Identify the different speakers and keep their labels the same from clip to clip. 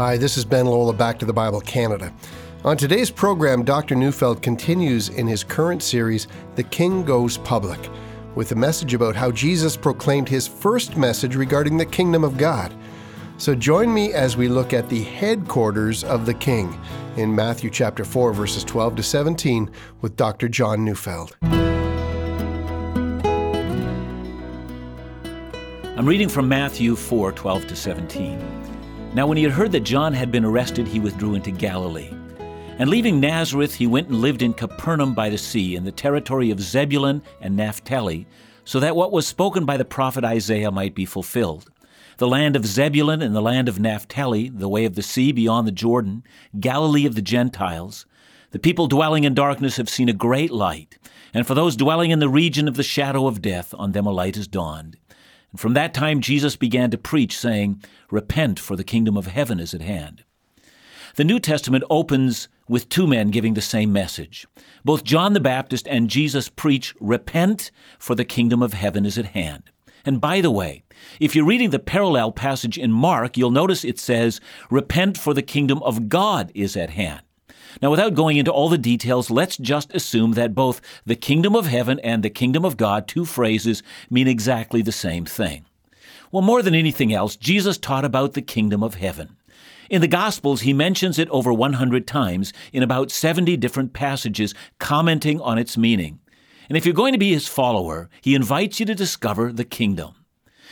Speaker 1: Hi, this is Ben Lola, Back to the Bible Canada. On today's program, Dr. Neufeld continues in his current series, The King Goes Public, with a message about how Jesus proclaimed his first message regarding the kingdom of God. So join me as we look at the headquarters of the King in Matthew chapter 4, verses 12 to 17, with Dr. John Neufeld.
Speaker 2: I'm reading from Matthew 4 12 to 17. Now, when he had heard that John had been arrested, he withdrew into Galilee. And leaving Nazareth, he went and lived in Capernaum by the sea, in the territory of Zebulun and Naphtali, so that what was spoken by the prophet Isaiah might be fulfilled. The land of Zebulun and the land of Naphtali, the way of the sea beyond the Jordan, Galilee of the Gentiles. The people dwelling in darkness have seen a great light, and for those dwelling in the region of the shadow of death, on them a light has dawned. And from that time Jesus began to preach, saying, Repent, for the kingdom of heaven is at hand. The New Testament opens with two men giving the same message. Both John the Baptist and Jesus preach, Repent, for the kingdom of heaven is at hand. And by the way, if you're reading the parallel passage in Mark, you'll notice it says, Repent, for the kingdom of God is at hand. Now, without going into all the details, let's just assume that both the kingdom of heaven and the kingdom of God, two phrases, mean exactly the same thing. Well, more than anything else, Jesus taught about the kingdom of heaven. In the Gospels, he mentions it over 100 times in about 70 different passages, commenting on its meaning. And if you're going to be his follower, he invites you to discover the kingdom.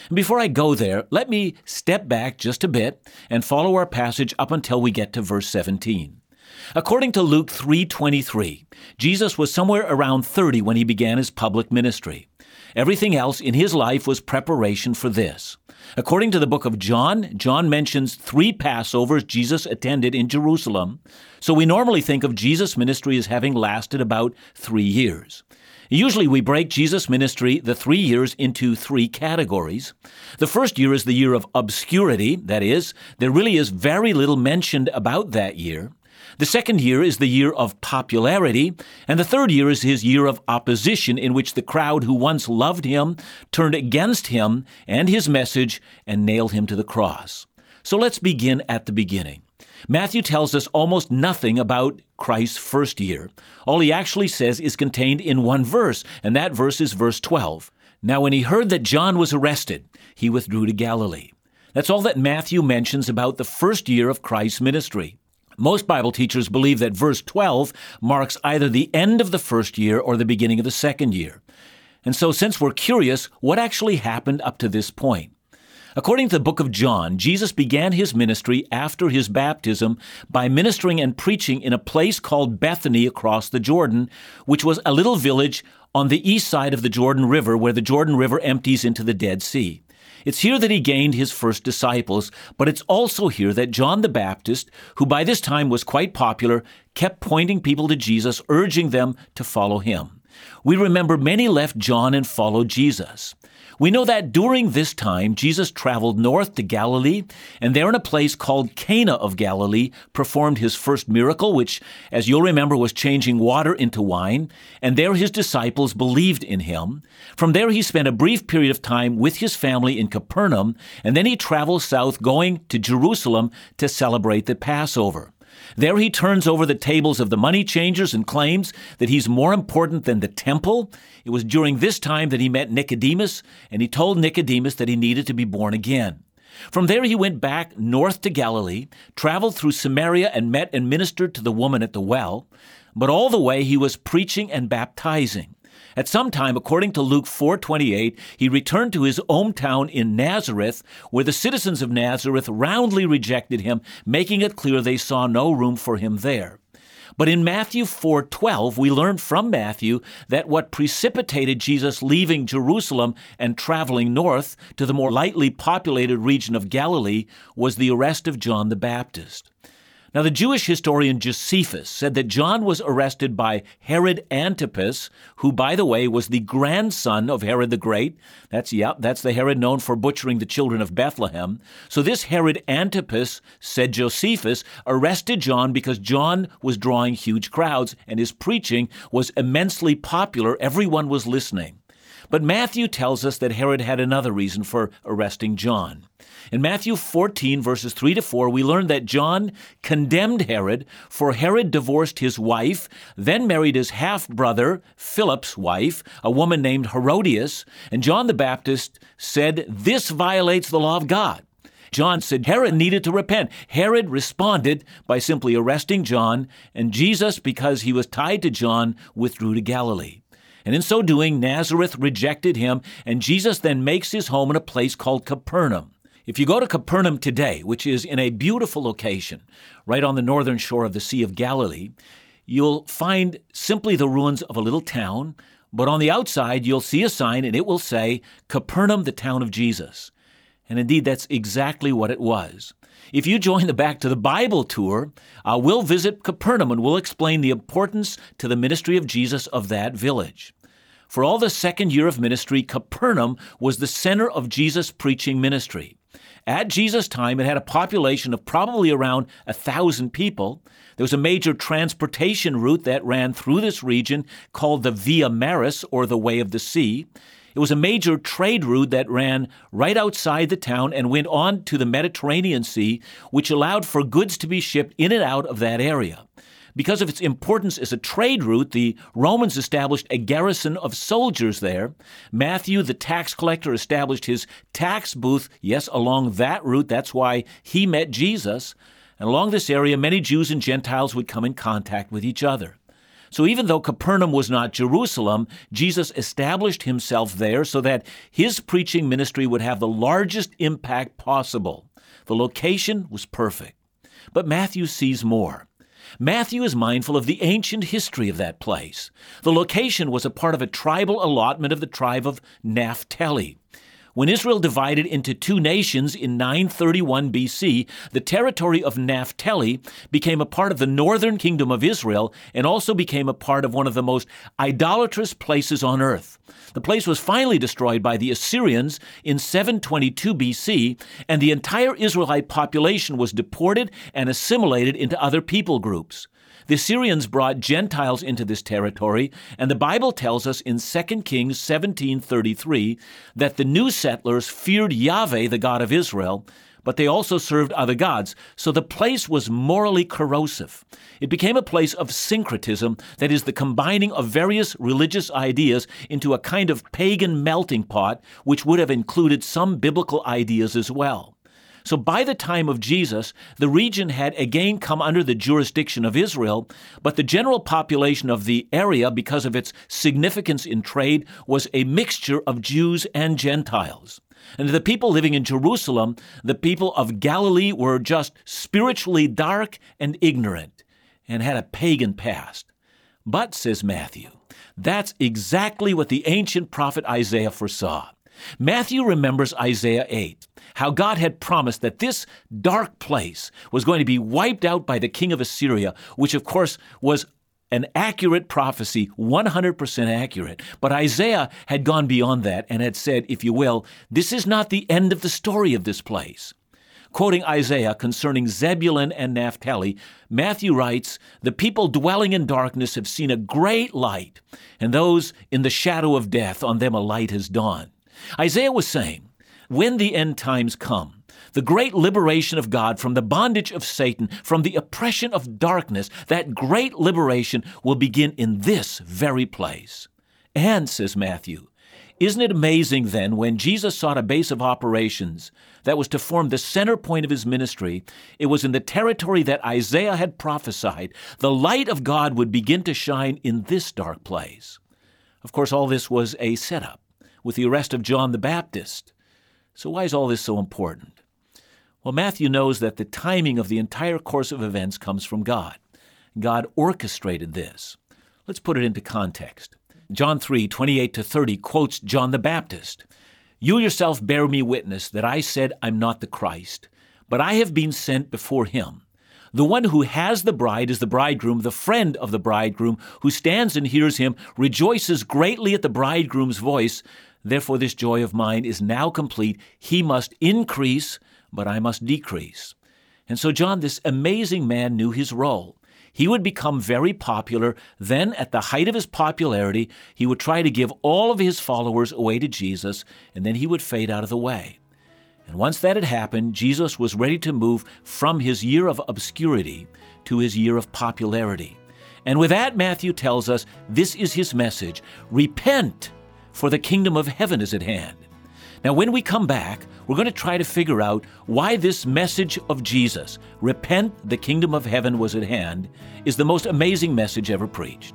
Speaker 2: And before I go there, let me step back just a bit and follow our passage up until we get to verse 17. According to Luke 3:23, Jesus was somewhere around 30 when he began his public ministry. Everything else in his life was preparation for this. According to the book of John, John mentions three Passovers Jesus attended in Jerusalem, so we normally think of Jesus' ministry as having lasted about three years. Usually we break Jesus' ministry, the three years, into three categories. The first year is the year of obscurity, that is, there really is very little mentioned about that year. The second year is the year of popularity, and the third year is his year of opposition, in which the crowd who once loved him turned against him and his message and nailed him to the cross. So let's begin at the beginning. Matthew tells us almost nothing about Christ's first year. All he actually says is contained in one verse, and that verse is verse 12. Now, when he heard that John was arrested, he withdrew to Galilee. That's all that Matthew mentions about the first year of Christ's ministry. Most Bible teachers believe that verse 12 marks either the end of the first year or the beginning of the second year. And so, since we're curious, what actually happened up to this point? According to the book of John, Jesus began his ministry after his baptism by ministering and preaching in a place called Bethany across the Jordan, which was a little village on the east side of the Jordan River where the Jordan River empties into the Dead Sea. It's here that he gained his first disciples, but it's also here that John the Baptist, who by this time was quite popular, kept pointing people to Jesus, urging them to follow him. We remember many left John and followed Jesus. We know that during this time, Jesus traveled north to Galilee, and there in a place called Cana of Galilee, performed his first miracle, which, as you'll remember, was changing water into wine, and there his disciples believed in him. From there, he spent a brief period of time with his family in Capernaum, and then he traveled south, going to Jerusalem to celebrate the Passover. There he turns over the tables of the money changers and claims that he's more important than the temple. It was during this time that he met Nicodemus, and he told Nicodemus that he needed to be born again. From there, he went back north to Galilee, traveled through Samaria, and met and ministered to the woman at the well. But all the way, he was preaching and baptizing. At some time, according to Luke 4:28, he returned to his hometown in Nazareth, where the citizens of Nazareth roundly rejected him, making it clear they saw no room for him there. But in Matthew 4:12, we learn from Matthew that what precipitated Jesus leaving Jerusalem and traveling north to the more lightly populated region of Galilee was the arrest of John the Baptist. Now, the Jewish historian Josephus said that John was arrested by Herod Antipas, who, by the way, was the grandson of Herod the Great. That's, yeah, that's the Herod known for butchering the children of Bethlehem. So, this Herod Antipas, said Josephus, arrested John because John was drawing huge crowds and his preaching was immensely popular. Everyone was listening. But Matthew tells us that Herod had another reason for arresting John. In Matthew 14, verses 3 to 4, we learn that John condemned Herod, for Herod divorced his wife, then married his half brother, Philip's wife, a woman named Herodias, and John the Baptist said, This violates the law of God. John said Herod needed to repent. Herod responded by simply arresting John, and Jesus, because he was tied to John, withdrew to Galilee. And in so doing, Nazareth rejected him, and Jesus then makes his home in a place called Capernaum. If you go to Capernaum today, which is in a beautiful location right on the northern shore of the Sea of Galilee, you'll find simply the ruins of a little town, but on the outside you'll see a sign and it will say, Capernaum, the town of Jesus. And indeed, that's exactly what it was. If you join the Back to the Bible tour, uh, we'll visit Capernaum and we'll explain the importance to the ministry of Jesus of that village. For all the second year of ministry, Capernaum was the center of Jesus' preaching ministry. At Jesus' time, it had a population of probably around a thousand people. There was a major transportation route that ran through this region called the Via Maris, or the Way of the Sea. It was a major trade route that ran right outside the town and went on to the Mediterranean Sea, which allowed for goods to be shipped in and out of that area. Because of its importance as a trade route, the Romans established a garrison of soldiers there. Matthew, the tax collector, established his tax booth, yes, along that route. That's why he met Jesus. And along this area, many Jews and Gentiles would come in contact with each other. So even though Capernaum was not Jerusalem, Jesus established himself there so that his preaching ministry would have the largest impact possible. The location was perfect. But Matthew sees more. Matthew is mindful of the ancient history of that place. The location was a part of a tribal allotment of the tribe of Naphtali. When Israel divided into two nations in 931 BC, the territory of Naphtali became a part of the northern kingdom of Israel and also became a part of one of the most idolatrous places on earth. The place was finally destroyed by the Assyrians in 722 BC, and the entire Israelite population was deported and assimilated into other people groups. The Assyrians brought Gentiles into this territory, and the Bible tells us in 2 Kings 17:33 that the new settlers feared Yahweh, the God of Israel, but they also served other gods. So the place was morally corrosive. It became a place of syncretism, that is, the combining of various religious ideas into a kind of pagan melting pot, which would have included some biblical ideas as well. So by the time of Jesus, the region had again come under the jurisdiction of Israel, but the general population of the area, because of its significance in trade, was a mixture of Jews and Gentiles. And the people living in Jerusalem, the people of Galilee, were just spiritually dark and ignorant and had a pagan past. But, says Matthew, that's exactly what the ancient prophet Isaiah foresaw. Matthew remembers Isaiah 8, how God had promised that this dark place was going to be wiped out by the king of Assyria, which of course was an accurate prophecy, 100% accurate. But Isaiah had gone beyond that and had said, if you will, this is not the end of the story of this place. Quoting Isaiah concerning Zebulun and Naphtali, Matthew writes, The people dwelling in darkness have seen a great light, and those in the shadow of death, on them a light has dawned. Isaiah was saying, when the end times come, the great liberation of God from the bondage of Satan, from the oppression of darkness, that great liberation will begin in this very place. And, says Matthew, isn't it amazing then when Jesus sought a base of operations that was to form the center point of his ministry, it was in the territory that Isaiah had prophesied the light of God would begin to shine in this dark place. Of course, all this was a setup with the arrest of John the Baptist. So, why is all this so important? Well, Matthew knows that the timing of the entire course of events comes from God. God orchestrated this. Let's put it into context. John 3 28 to 30 quotes John the Baptist You yourself bear me witness that I said I'm not the Christ, but I have been sent before him. The one who has the bride is the bridegroom, the friend of the bridegroom, who stands and hears him, rejoices greatly at the bridegroom's voice. Therefore, this joy of mine is now complete. He must increase, but I must decrease. And so, John, this amazing man, knew his role. He would become very popular. Then, at the height of his popularity, he would try to give all of his followers away to Jesus, and then he would fade out of the way. And once that had happened, Jesus was ready to move from his year of obscurity to his year of popularity. And with that, Matthew tells us this is his message Repent, for the kingdom of heaven is at hand. Now, when we come back, we're going to try to figure out why this message of Jesus, repent, the kingdom of heaven was at hand, is the most amazing message ever preached.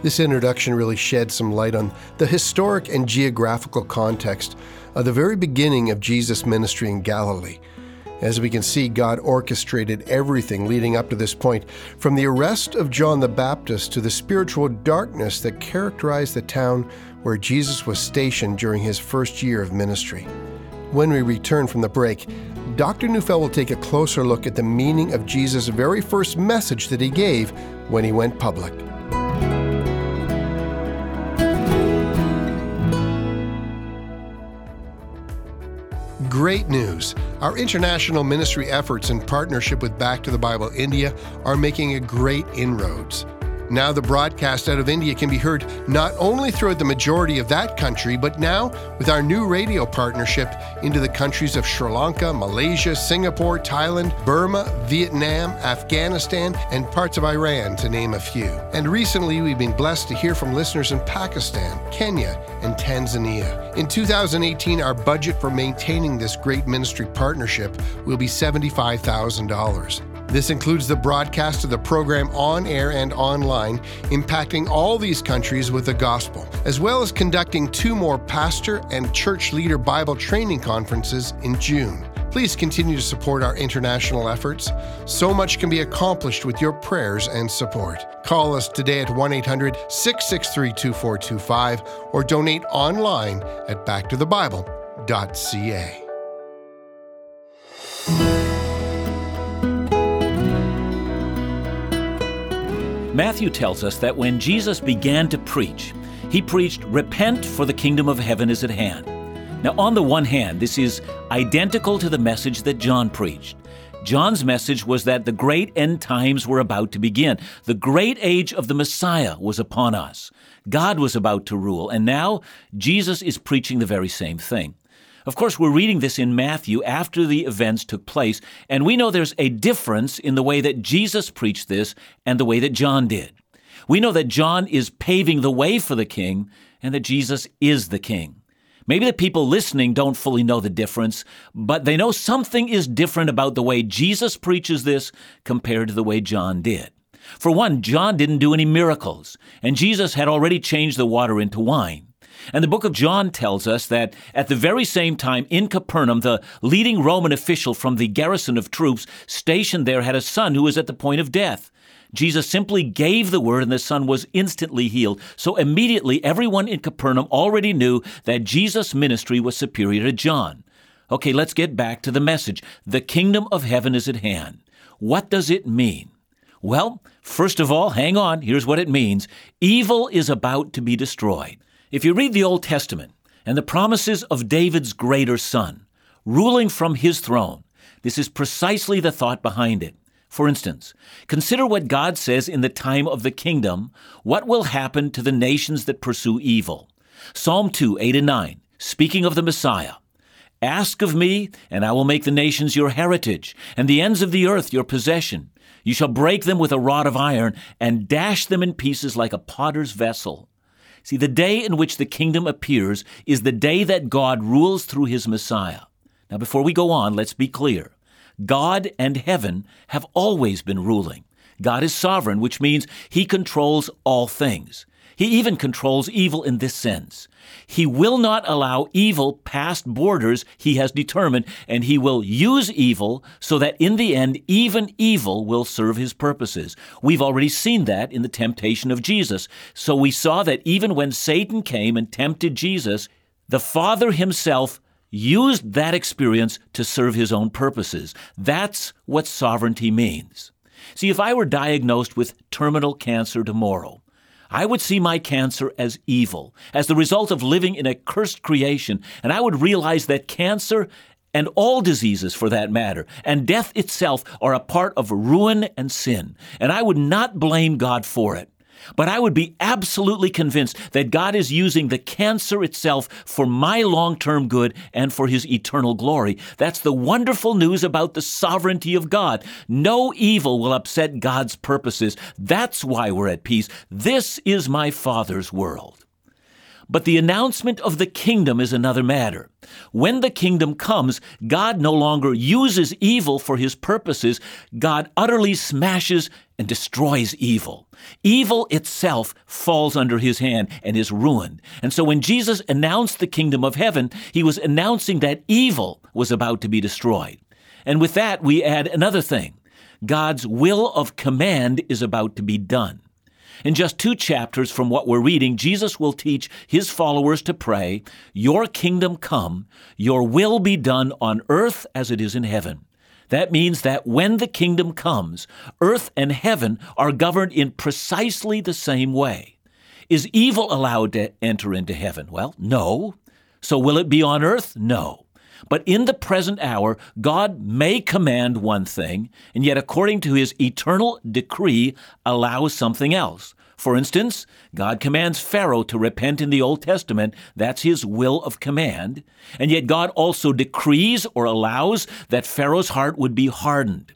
Speaker 1: This introduction really sheds some light on the historic and geographical context of the very beginning of Jesus' ministry in Galilee. As we can see, God orchestrated everything leading up to this point, from the arrest of John the Baptist to the spiritual darkness that characterized the town where Jesus was stationed during his first year of ministry. When we return from the break, Dr. Neufeld will take a closer look at the meaning of Jesus' very first message that he gave when he went public. Great news! Our international ministry efforts in partnership with Back to the Bible India are making a great inroads. Now, the broadcast out of India can be heard not only throughout the majority of that country, but now with our new radio partnership into the countries of Sri Lanka, Malaysia, Singapore, Thailand, Burma, Vietnam, Afghanistan, and parts of Iran, to name a few. And recently, we've been blessed to hear from listeners in Pakistan, Kenya, and Tanzania. In 2018, our budget for maintaining this great ministry partnership will be $75,000. This includes the broadcast of the program on air and online, impacting all these countries with the gospel, as well as conducting two more pastor and church leader Bible training conferences in June. Please continue to support our international efforts. So much can be accomplished with your prayers and support. Call us today at 1 800 663 2425 or donate online at backtothebible.ca.
Speaker 2: Matthew tells us that when Jesus began to preach, he preached, Repent, for the kingdom of heaven is at hand. Now, on the one hand, this is identical to the message that John preached. John's message was that the great end times were about to begin. The great age of the Messiah was upon us. God was about to rule, and now Jesus is preaching the very same thing. Of course, we're reading this in Matthew after the events took place, and we know there's a difference in the way that Jesus preached this and the way that John did. We know that John is paving the way for the king and that Jesus is the king. Maybe the people listening don't fully know the difference, but they know something is different about the way Jesus preaches this compared to the way John did. For one, John didn't do any miracles, and Jesus had already changed the water into wine. And the book of John tells us that at the very same time in Capernaum, the leading Roman official from the garrison of troops stationed there had a son who was at the point of death. Jesus simply gave the word and the son was instantly healed. So immediately everyone in Capernaum already knew that Jesus' ministry was superior to John. Okay, let's get back to the message. The kingdom of heaven is at hand. What does it mean? Well, first of all, hang on, here's what it means evil is about to be destroyed. If you read the Old Testament and the promises of David's greater son, ruling from his throne, this is precisely the thought behind it. For instance, consider what God says in the time of the kingdom, what will happen to the nations that pursue evil. Psalm 2, 8 and 9, speaking of the Messiah. Ask of me, and I will make the nations your heritage, and the ends of the earth your possession. You shall break them with a rod of iron, and dash them in pieces like a potter's vessel. See, the day in which the kingdom appears is the day that God rules through his Messiah. Now, before we go on, let's be clear. God and heaven have always been ruling. God is sovereign, which means he controls all things. He even controls evil in this sense. He will not allow evil past borders he has determined, and he will use evil so that in the end, even evil will serve his purposes. We've already seen that in the temptation of Jesus. So we saw that even when Satan came and tempted Jesus, the Father himself used that experience to serve his own purposes. That's what sovereignty means. See, if I were diagnosed with terminal cancer tomorrow, I would see my cancer as evil, as the result of living in a cursed creation, and I would realize that cancer and all diseases for that matter, and death itself are a part of ruin and sin. And I would not blame God for it. But I would be absolutely convinced that God is using the cancer itself for my long term good and for his eternal glory. That's the wonderful news about the sovereignty of God. No evil will upset God's purposes. That's why we're at peace. This is my Father's world. But the announcement of the kingdom is another matter. When the kingdom comes, God no longer uses evil for his purposes. God utterly smashes and destroys evil. Evil itself falls under his hand and is ruined. And so when Jesus announced the kingdom of heaven, he was announcing that evil was about to be destroyed. And with that, we add another thing God's will of command is about to be done. In just two chapters from what we're reading, Jesus will teach his followers to pray, Your kingdom come, your will be done on earth as it is in heaven. That means that when the kingdom comes, earth and heaven are governed in precisely the same way. Is evil allowed to enter into heaven? Well, no. So will it be on earth? No. But in the present hour, God may command one thing, and yet, according to his eternal decree, allows something else. For instance, God commands Pharaoh to repent in the Old Testament. That's his will of command. And yet, God also decrees or allows that Pharaoh's heart would be hardened.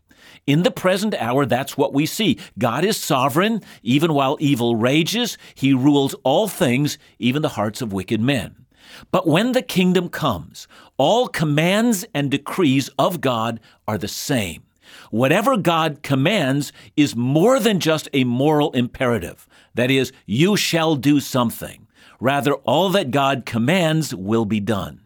Speaker 2: In the present hour, that's what we see. God is sovereign, even while evil rages. He rules all things, even the hearts of wicked men. But when the kingdom comes, all commands and decrees of God are the same. Whatever God commands is more than just a moral imperative. That is, you shall do something. Rather, all that God commands will be done.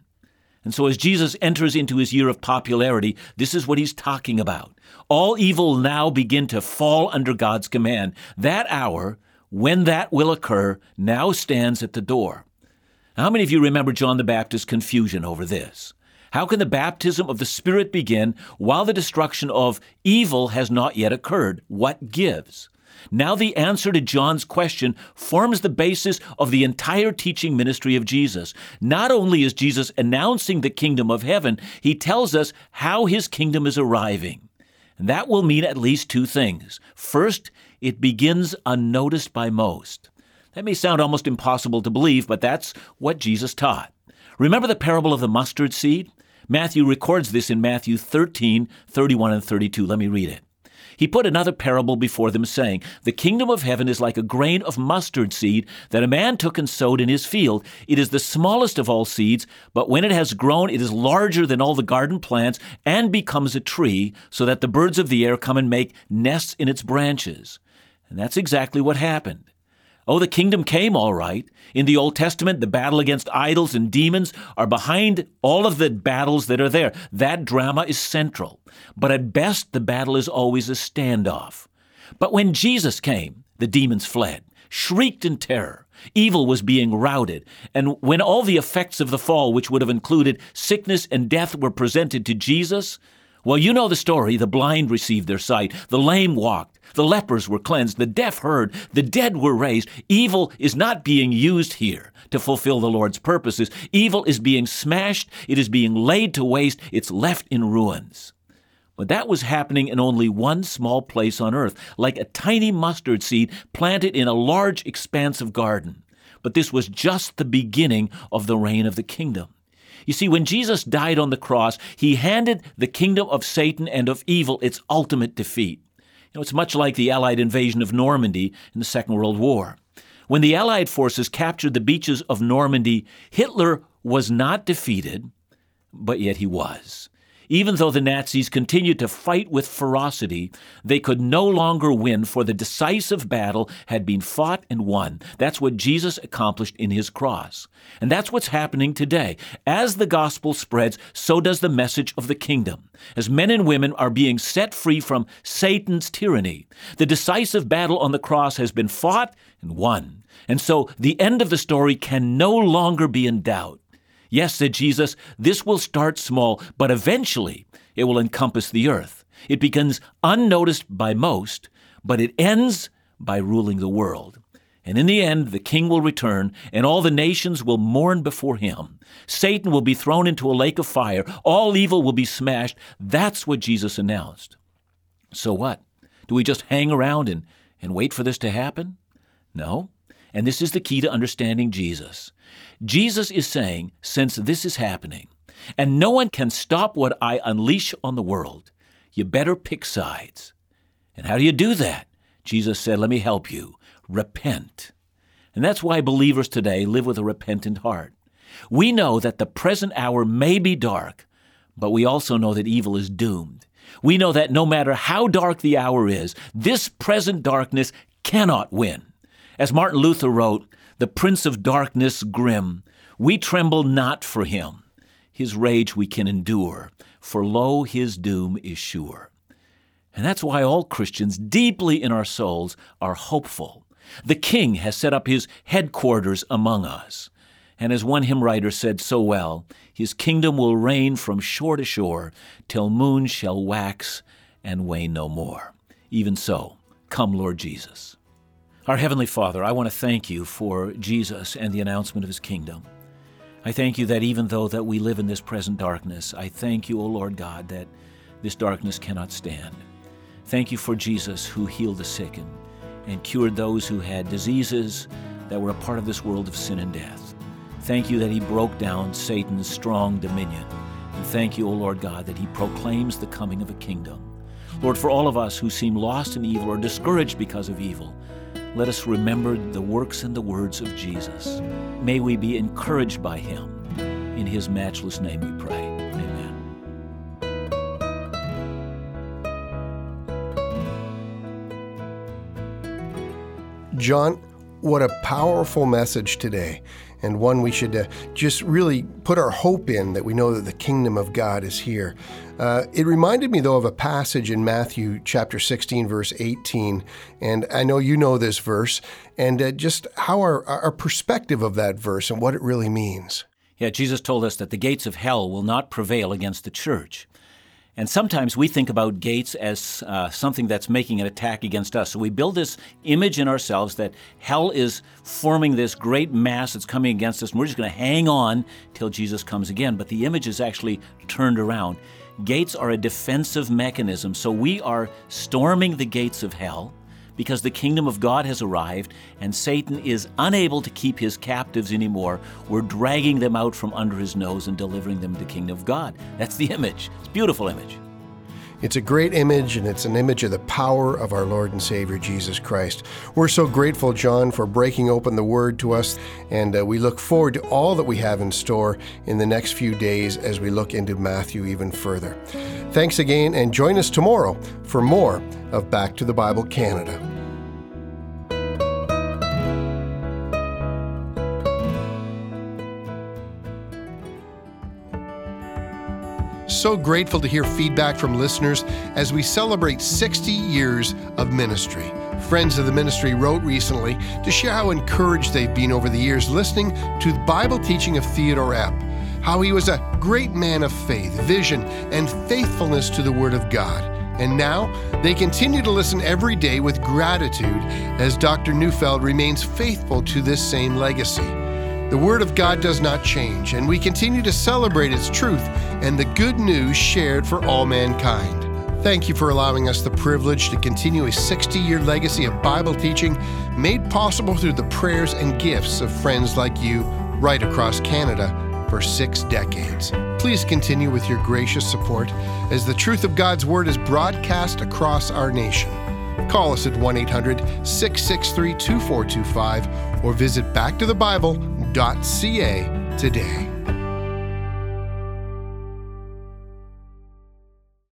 Speaker 2: And so, as Jesus enters into his year of popularity, this is what he's talking about. All evil now begin to fall under God's command. That hour, when that will occur, now stands at the door. How many of you remember John the Baptist's confusion over this? How can the baptism of the Spirit begin while the destruction of evil has not yet occurred? What gives? Now, the answer to John's question forms the basis of the entire teaching ministry of Jesus. Not only is Jesus announcing the kingdom of heaven, he tells us how his kingdom is arriving. And that will mean at least two things. First, it begins unnoticed by most. That may sound almost impossible to believe, but that's what Jesus taught. Remember the parable of the mustard seed? Matthew records this in Matthew 13, 31 and 32. Let me read it. He put another parable before them, saying, The kingdom of heaven is like a grain of mustard seed that a man took and sowed in his field. It is the smallest of all seeds, but when it has grown, it is larger than all the garden plants and becomes a tree, so that the birds of the air come and make nests in its branches. And that's exactly what happened. Oh, the kingdom came all right. In the Old Testament, the battle against idols and demons are behind all of the battles that are there. That drama is central. But at best, the battle is always a standoff. But when Jesus came, the demons fled, shrieked in terror. Evil was being routed. And when all the effects of the fall, which would have included sickness and death, were presented to Jesus, well, you know the story. The blind received their sight, the lame walked, the lepers were cleansed, the deaf heard, the dead were raised. Evil is not being used here to fulfill the Lord's purposes. Evil is being smashed, it is being laid to waste, it's left in ruins. But that was happening in only one small place on earth, like a tiny mustard seed planted in a large expanse of garden. But this was just the beginning of the reign of the kingdom. You see, when Jesus died on the cross, he handed the kingdom of Satan and of evil its ultimate defeat. You know, it's much like the Allied invasion of Normandy in the Second World War. When the Allied forces captured the beaches of Normandy, Hitler was not defeated, but yet he was. Even though the Nazis continued to fight with ferocity, they could no longer win, for the decisive battle had been fought and won. That's what Jesus accomplished in his cross. And that's what's happening today. As the gospel spreads, so does the message of the kingdom. As men and women are being set free from Satan's tyranny, the decisive battle on the cross has been fought and won. And so the end of the story can no longer be in doubt. Yes, said Jesus, this will start small, but eventually it will encompass the earth. It begins unnoticed by most, but it ends by ruling the world. And in the end, the king will return, and all the nations will mourn before him. Satan will be thrown into a lake of fire. All evil will be smashed. That's what Jesus announced. So what? Do we just hang around and, and wait for this to happen? No. And this is the key to understanding Jesus. Jesus is saying, since this is happening, and no one can stop what I unleash on the world, you better pick sides. And how do you do that? Jesus said, Let me help you. Repent. And that's why believers today live with a repentant heart. We know that the present hour may be dark, but we also know that evil is doomed. We know that no matter how dark the hour is, this present darkness cannot win. As Martin Luther wrote, the prince of darkness grim, we tremble not for him. His rage we can endure, for lo, his doom is sure. And that's why all Christians, deeply in our souls, are hopeful. The King has set up his headquarters among us. And as one hymn writer said so well, his kingdom will reign from shore to shore till moon shall wax and wane no more. Even so, come, Lord Jesus. Our Heavenly Father, I want to thank you for Jesus and the announcement of his kingdom. I thank you that even though that we live in this present darkness, I thank you, O Lord God, that this darkness cannot stand. Thank you for Jesus who healed the sick and, and cured those who had diseases that were a part of this world of sin and death. Thank you that he broke down Satan's strong dominion. And thank you, O Lord God, that he proclaims the coming of a kingdom. Lord, for all of us who seem lost in evil or discouraged because of evil, let us remember the works and the words of Jesus. May we be encouraged by him. In his matchless name we pray. Amen.
Speaker 1: John, what a powerful message today, and one we should uh, just really put our hope in that we know that the kingdom of God is here. Uh, it reminded me, though, of a passage in Matthew chapter 16, verse 18. And I know you know this verse, and uh, just how our, our perspective of that verse and what it really means.
Speaker 2: Yeah, Jesus told us that the gates of hell will not prevail against the church. And sometimes we think about gates as uh, something that's making an attack against us. So we build this image in ourselves that hell is forming this great mass that's coming against us, and we're just going to hang on till Jesus comes again. But the image is actually turned around. Gates are a defensive mechanism, so we are storming the gates of hell because the kingdom of God has arrived and Satan is unable to keep his captives anymore. We're dragging them out from under his nose and delivering them to the kingdom of God. That's the image. It's a beautiful image.
Speaker 1: It's a great image, and it's an image of the power of our Lord and Savior Jesus Christ. We're so grateful, John, for breaking open the Word to us, and uh, we look forward to all that we have in store in the next few days as we look into Matthew even further. Thanks again, and join us tomorrow for more of Back to the Bible Canada. So grateful to hear feedback from listeners as we celebrate 60 years of ministry. Friends of the ministry wrote recently to share how encouraged they've been over the years listening to the Bible teaching of Theodore Epp, how he was a great man of faith, vision, and faithfulness to the Word of God. And now they continue to listen every day with gratitude as Dr. Neufeld remains faithful to this same legacy. The Word of God does not change, and we continue to celebrate its truth and the good news shared for all mankind. Thank you for allowing us the privilege to continue a 60 year legacy of Bible teaching made possible through the prayers and gifts of friends like you right across Canada for six decades. Please continue with your gracious support as the truth of God's Word is broadcast across our nation. Call us at 1 800 663 2425 or visit backtothebible.ca today.